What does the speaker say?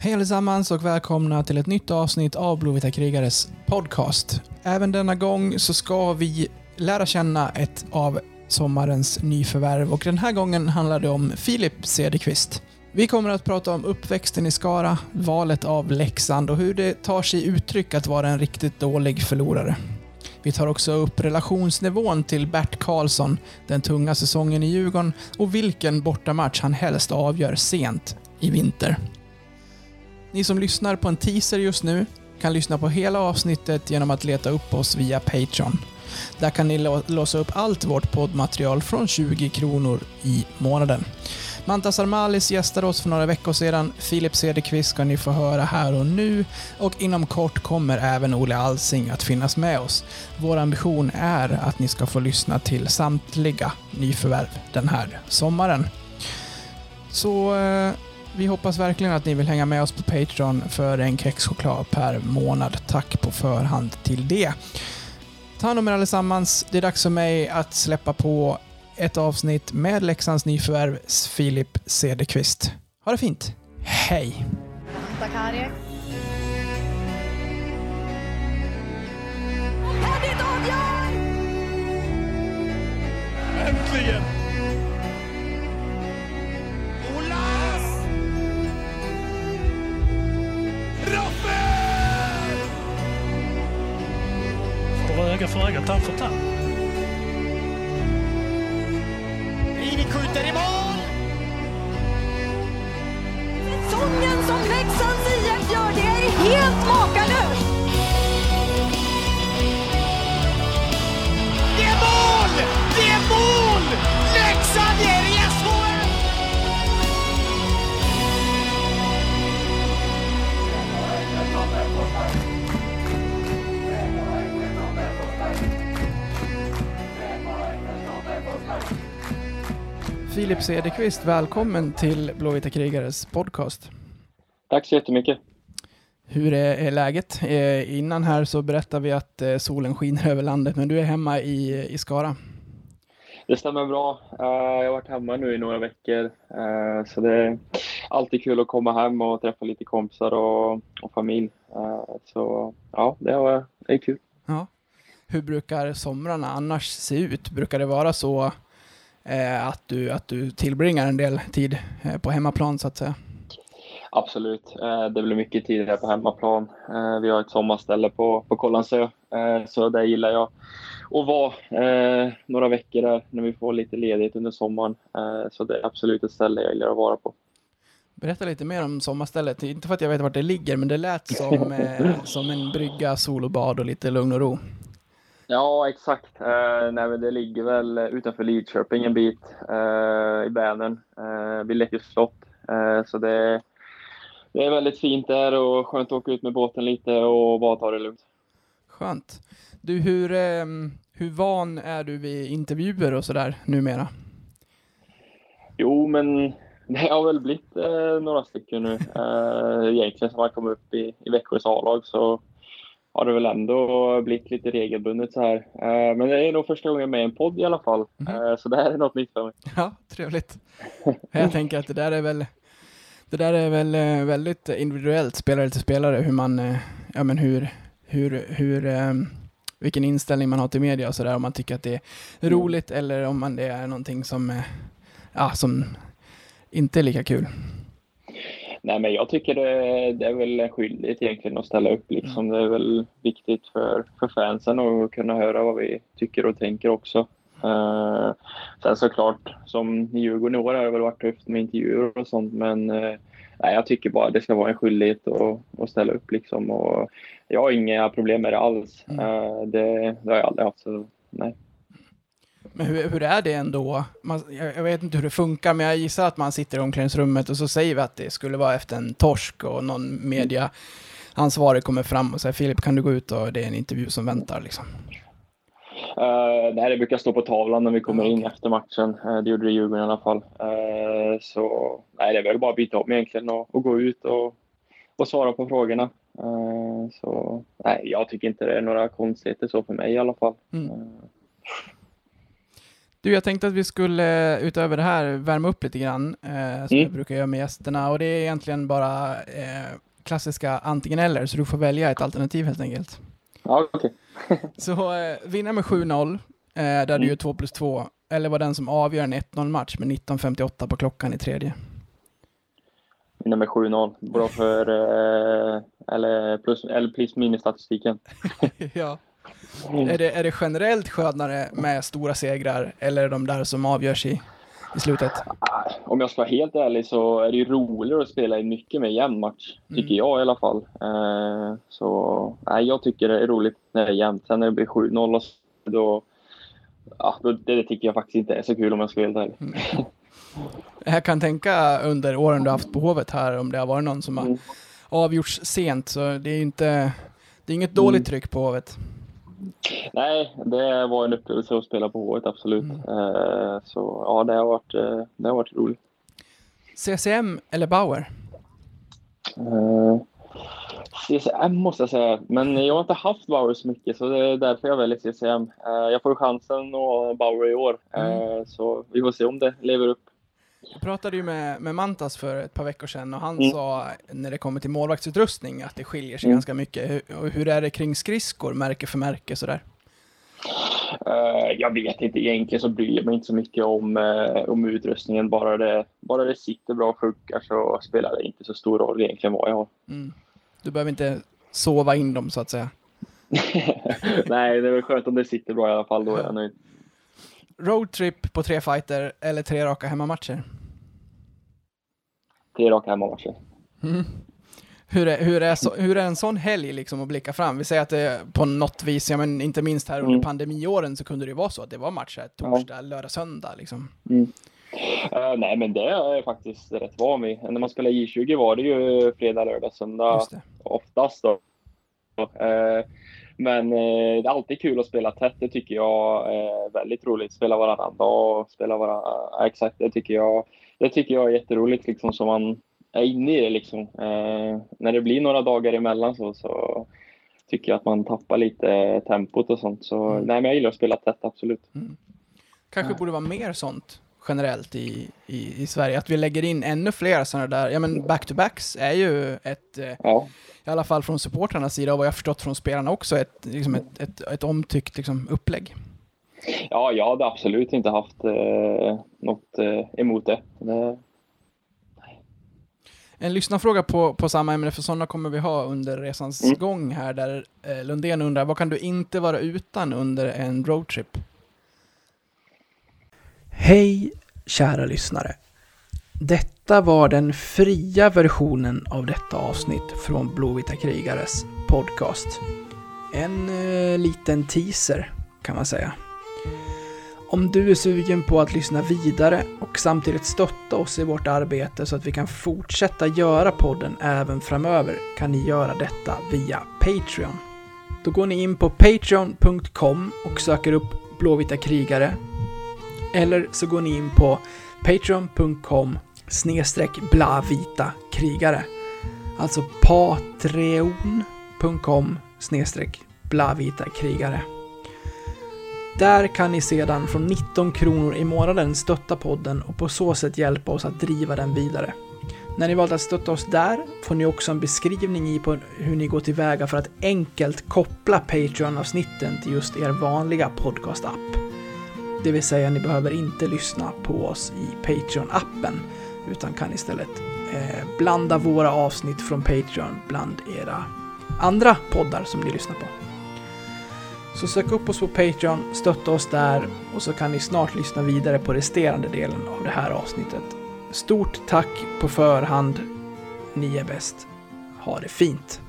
Hej allesammans och välkomna till ett nytt avsnitt av Blåvita krigares podcast. Även denna gång så ska vi lära känna ett av sommarens nyförvärv och den här gången handlar det om Filip Cederqvist. Vi kommer att prata om uppväxten i Skara, valet av Leksand och hur det tar sig uttryck att vara en riktigt dålig förlorare. Vi tar också upp relationsnivån till Bert Karlsson, den tunga säsongen i Djurgården och vilken bortamatch han helst avgör sent i vinter. Ni som lyssnar på en teaser just nu kan lyssna på hela avsnittet genom att leta upp oss via Patreon. Där kan ni låsa upp allt vårt poddmaterial från 20 kronor i månaden. Mantas Armalis gästade oss för några veckor sedan. Filip Cederqvist ska ni få höra här och nu. Och inom kort kommer även Olle Alsing att finnas med oss. Vår ambition är att ni ska få lyssna till samtliga nyförvärv den här sommaren. Så eh, vi hoppas verkligen att ni vill hänga med oss på Patreon för en kexchoklad per månad. Tack på förhand till det. Ta hand om er allesammans. Det är dags för mig att släppa på ett avsnitt med Leksands nyförvärv Filip Cederqvist. Ha det fint. Hej! Sakari. Öga för öga, tand för tand. Rivik skjuter i mål! Säsongen som Leksands IF gör, det Filip Cederqvist, välkommen till Blåvita krigares podcast. Tack så jättemycket. Hur är, är läget? Eh, innan här så berättade vi att eh, solen skiner över landet, men du är hemma i, i Skara. Det stämmer bra. Eh, jag har varit hemma nu i några veckor, så det är alltid kul att komma hem och träffa lite kompisar och, och familj. Så ja, det är kul. Ja. Hur brukar somrarna annars se ut? Brukar det vara så att, du, att du tillbringar en del tid eh, på hemmaplan så att säga? Absolut. Eh, Det blir mycket tid här på hemmaplan. Eh, Vi har ett sommarställe på, på Kållandsö, eh, så där gillar jag att vara eh, några veckor där när vi får lite ledigt under sommaren. Eh, Så det är absolut ett ställe jag gillar att vara på. Berätta lite mer om sommarstället. Inte för att jag vet vart det ligger, men det lät som, eh, som en brygga, sol och bad och lite lugn och ro. Ja, exakt. Eh, nej, det ligger väl utanför Lidköping en bit eh, i Vänern, eh, vid Läckö slott. Eh, så det, det är väldigt fint där och skönt att åka ut med båten lite och bara ta det lugnt. Skönt. Du, hur, eh, hur van är du vid intervjuer och sådär numera? Jo, men det har väl blivit eh, några stycken nu. Eh, egentligen som har kommit upp i, i Växjös A-lag så har det väl ändå blivit lite regelbundet så här. Eh, men det är nog första gången med i en podd i alla fall. Eh, så det här är något nytt för mig. Ja, trevligt. Jag tänker att det där är väl det där är väl eh, väldigt individuellt, spelare till spelare, hur man, ja men hur, hur, hur, vilken inställning man har till media och sådär, om man tycker att det är roligt eller om man det är någonting som, ja, som inte är lika kul. Nej, men jag tycker det, det är väl en skyldighet egentligen att ställa upp. Liksom. Det är väl viktigt för, för fansen att kunna höra vad vi tycker och tänker också. Uh, sen såklart, som i Djurgården i år har det väl varit tufft med intervjuer och sånt, men uh, nej, jag tycker bara det ska vara en skyldighet att, att ställa upp. Liksom. Och jag har inga problem med det alls. Uh, det, det har jag aldrig haft. Så, nej. Men hur, hur är det ändå? Man, jag, jag vet inte hur det funkar, men jag gissar att man sitter i omklädningsrummet och så säger vi att det skulle vara efter en torsk och någon mediaansvarig kommer fram och säger Filip, kan du gå ut och det är en intervju som väntar liksom. Uh, nej, det brukar stå på tavlan när vi kommer in efter matchen. Uh, det gjorde det i Djurgården i alla fall. Uh, så nej, det är väl bara att byta om egentligen och, och gå ut och, och svara på frågorna. Uh, så nej, jag tycker inte det är några konstigheter så för mig i alla fall. Mm. Du, jag tänkte att vi skulle utöver det här värma upp lite grann, eh, som Mm. jag brukar göra med gästerna. Och det är egentligen bara eh, klassiska antingen eller, så du får välja ett alternativ helt enkelt. Ja, okej. Så eh, vinna med 7-0, eh, där du Mm. gör 2 plus 2, eller var den som avgör en 1-0 match med 19.58 på klockan i tredje. Nummer 7-0. Bra för... Eh, eller plus, eller plus minus-statistiken. ja. Är, det, är det generellt skönare med stora segrar, eller är de där som avgörs i, i slutet? Ah, Om jag ska vara helt ärlig så är det ju roligare att spela en mycket mer jämn match. Tycker Mm. jag i alla fall. Eh, så nej, jag tycker det är roligt när det är jämnt. Sen när det blir 7-0 och så, då... Ja, då, det tycker jag faktiskt inte är så kul om jag ska vara helt ärlig. Jag kan tänka under åren du haft på Hovet här, om det har varit någon som har Mm. avgjorts sent, så det är ju inte... Det är inget dåligt Mm. tryck på Hovet. Nej, det var en upplevelse att spela på H1, absolut. Mm. Eh, så ja, det har varit, eh, det har varit roligt. CCM eller Bauer? Eh, CCM måste jag säga, men jag har inte haft Bauer så mycket så det är därför jag väljer CCM. Jag får chansen att ha Bauer i år, Mm. så vi får se om det lever upp. Jag pratade ju med, med Mantas för ett par veckor sedan och han Mm. sa när det kommer till målvaktsutrustning att det skiljer sig Mm. ganska mycket. Hur, hur är det kring skridskor, märke för märke sådär? Eh, jag vet inte, egentligen så bryr jag mig inte så mycket om, eh, om utrustningen. Bara det, bara det sitter bra och funkar så spelar det inte så stor roll egentligen vad jag har. Mm. Du behöver inte sova in dem så att säga. Nej, det är väl skönt om det sitter bra i alla fall, då är jag nöjd. Roadtrip på tre fighter eller tre raka hemmamatcher? Tre raka hemmamatcher. Mm. Hur, är, hur, är så, hur är en sån helg liksom att blicka fram? Vi säger att det på något vis, ja men inte minst här under Mm. pandemiåren så kunde det vara så att det var matcher torsdag, lördag, söndag liksom. Eh, nej, men det är jag faktiskt rätt van vid. När man spelade J20 var det ju fredag, lördag, söndag oftast. Då. Eh, men eh, det är alltid kul att spela tätt. Det tycker jag är väldigt roligt. Spela varannan dag och spela varannan... Ja, exakt, det tycker jag, det tycker jag är jätteroligt. Liksom, så man är inne i det. Liksom. Eh, när det blir några dagar emellan så, så tycker jag att man tappar lite tempot och sånt. Så Mm. nej, men jag gillar att spela tätt, absolut. Kanske borde vara mer sånt generellt i, i, i Sverige, att vi lägger in ännu fler sådana där, ja men back-to-backs är ju ett, eh, Ja. i alla fall från supportrarnas sida och vad jag förstått från spelarna också, ett, liksom ett, ett, ett omtyckt liksom, upplägg. Ja, jag hade absolut inte haft eh, något eh, emot det. det. En lyssnarfråga på, på samma ämne, för sådana kommer vi ha under resans Mm. gång här, där eh, Lundén undrar, vad kan du inte vara utan under en roadtrip? Hej, kära lyssnare. Detta var den fria versionen av detta avsnitt från Blåvita krigares podcast. En eh, liten teaser, kan man säga. Om du är sugen på att lyssna vidare och samtidigt stötta oss i vårt arbete så att vi kan fortsätta göra podden även framöver kan ni göra detta via Patreon. Då går ni in på patreon.com och söker upp Blåvita krigare. Eller så går ni in på patreon.com snedstreck blavita krigare. Alltså patreon.com snedstreck blavita krigare. Där kan ni sedan från 19 kronor i månaden stötta podden och på så sätt hjälpa oss att driva den vidare. När ni valt att stötta oss där får ni också en beskrivning i på hur ni går tillväga för att enkelt koppla Patreon-avsnitten till just er vanliga podcast-app. Det vill säga, ni behöver inte lyssna på oss i Patreon-appen utan kan istället eh, blanda våra avsnitt från Patreon bland era andra poddar som ni lyssnar på. Så sök upp oss på Patreon, stötta oss där och så kan ni snart lyssna vidare på resterande delen av det här avsnittet. Stort tack på förhand. Ni är bäst. Ha det fint.